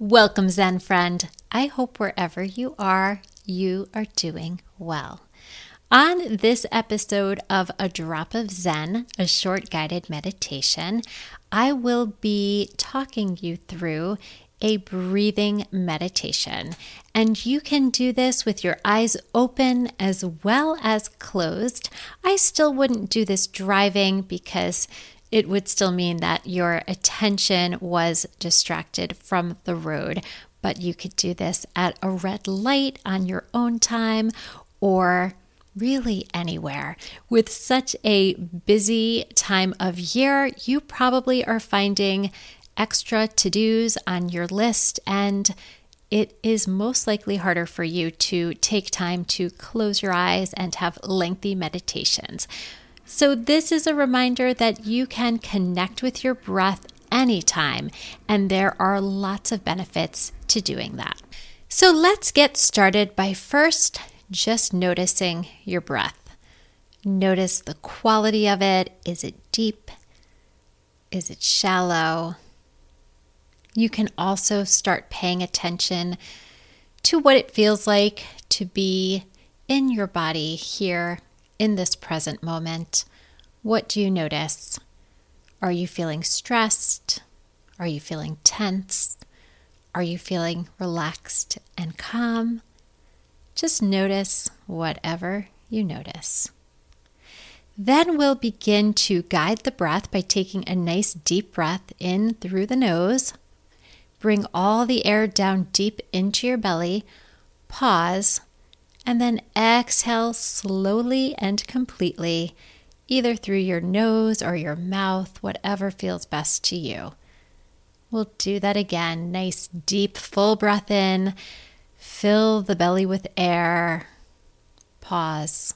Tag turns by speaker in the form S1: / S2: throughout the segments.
S1: Welcome, Zen friend. I hope wherever you are, you are doing well. On this episode of A Drop of Zen, a short guided meditation, I will be talking you through a breathing meditation. And you can do this with your eyes open as well as closed. I still wouldn't do this driving because it would still mean that your attention was distracted from the road. But you could do this at a red light on your own time or really anywhere. With such a busy time of year, you probably are finding extra to dos on your list, and it is most likely harder for you to take time to close your eyes and have lengthy meditations. So, this is a reminder that you can connect with your breath anytime, and there are lots of benefits to doing that. So, let's get started by first just noticing your breath. Notice the quality of it. Is it deep? Is it shallow? You can also start paying attention to what it feels like to be in your body here in this present moment, what do you notice? Are you feeling stressed? Are you feeling tense? Are you feeling relaxed and calm? Just notice whatever you notice. Then we'll begin to guide the breath by taking a nice deep breath in through the nose. Bring all the air down deep into your belly. Pause and then exhale slowly and completely, either through your nose or your mouth, whatever feels best to you. We'll do that again. Nice, deep, full breath in. Fill the belly with air. Pause.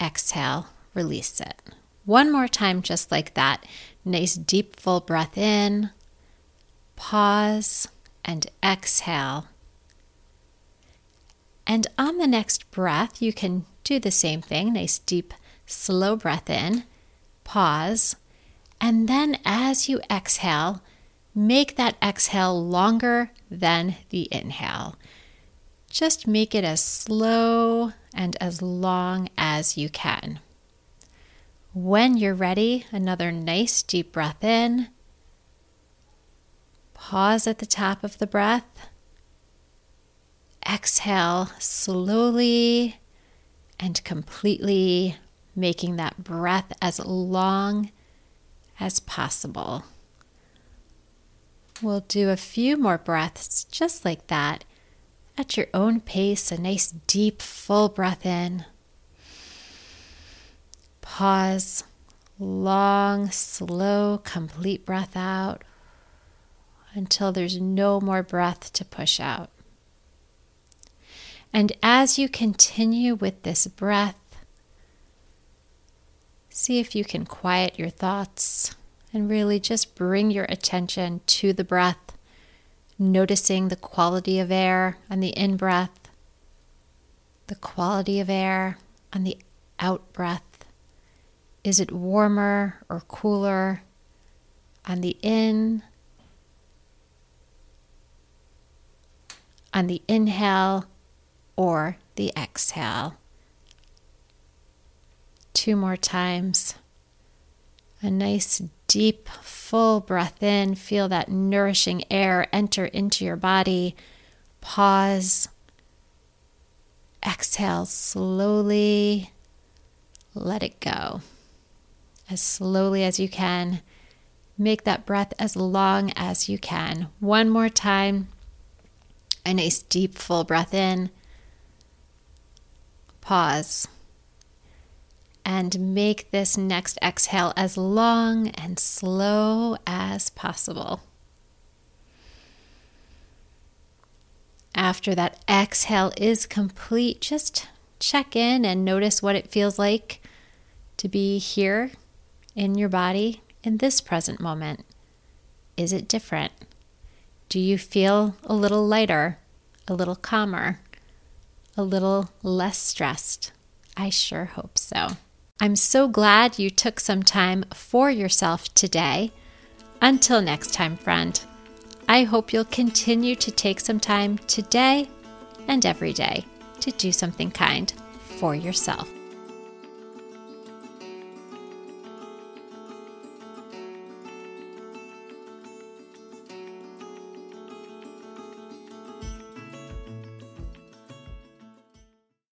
S1: Exhale. Release it. One more time, just like that. Nice, deep, full breath in. Pause and exhale. And on the next breath, you can do the same thing. Nice, deep, slow breath in, pause, and then as you exhale, make that exhale longer than the inhale. Just make it as slow and as long as you can. When you're ready, another nice deep breath in. Pause at the top of the breath exhale slowly and completely, making that breath as long as possible. We'll do a few more breaths just like that at your own pace, a nice deep, full breath in. Pause, long, slow, complete breath out until there's no more breath to push out. And as you continue with this breath, see if you can quiet your thoughts and really just bring your attention to the breath, noticing the quality of air on the in breath, the quality of air on the out breath. Is it warmer or cooler on the in? On the inhale, or the exhale. Two more times. A nice deep, full breath in. Feel that nourishing air enter into your body. Pause. Exhale slowly. Let it go. As slowly as you can. Make that breath as long as you can. One more time. A nice deep, full breath in pause, and make this next exhale as long and slow as possible. After that exhale is complete, just check in and notice what it feels like to be here in your body in this present moment. Is it different? Do you feel a little lighter, a little calmer? A little less stressed. I sure hope so. I'm so glad you took some time for yourself today. Until next time, friend, I hope you'll continue to take some time today and every day to do something kind for yourself.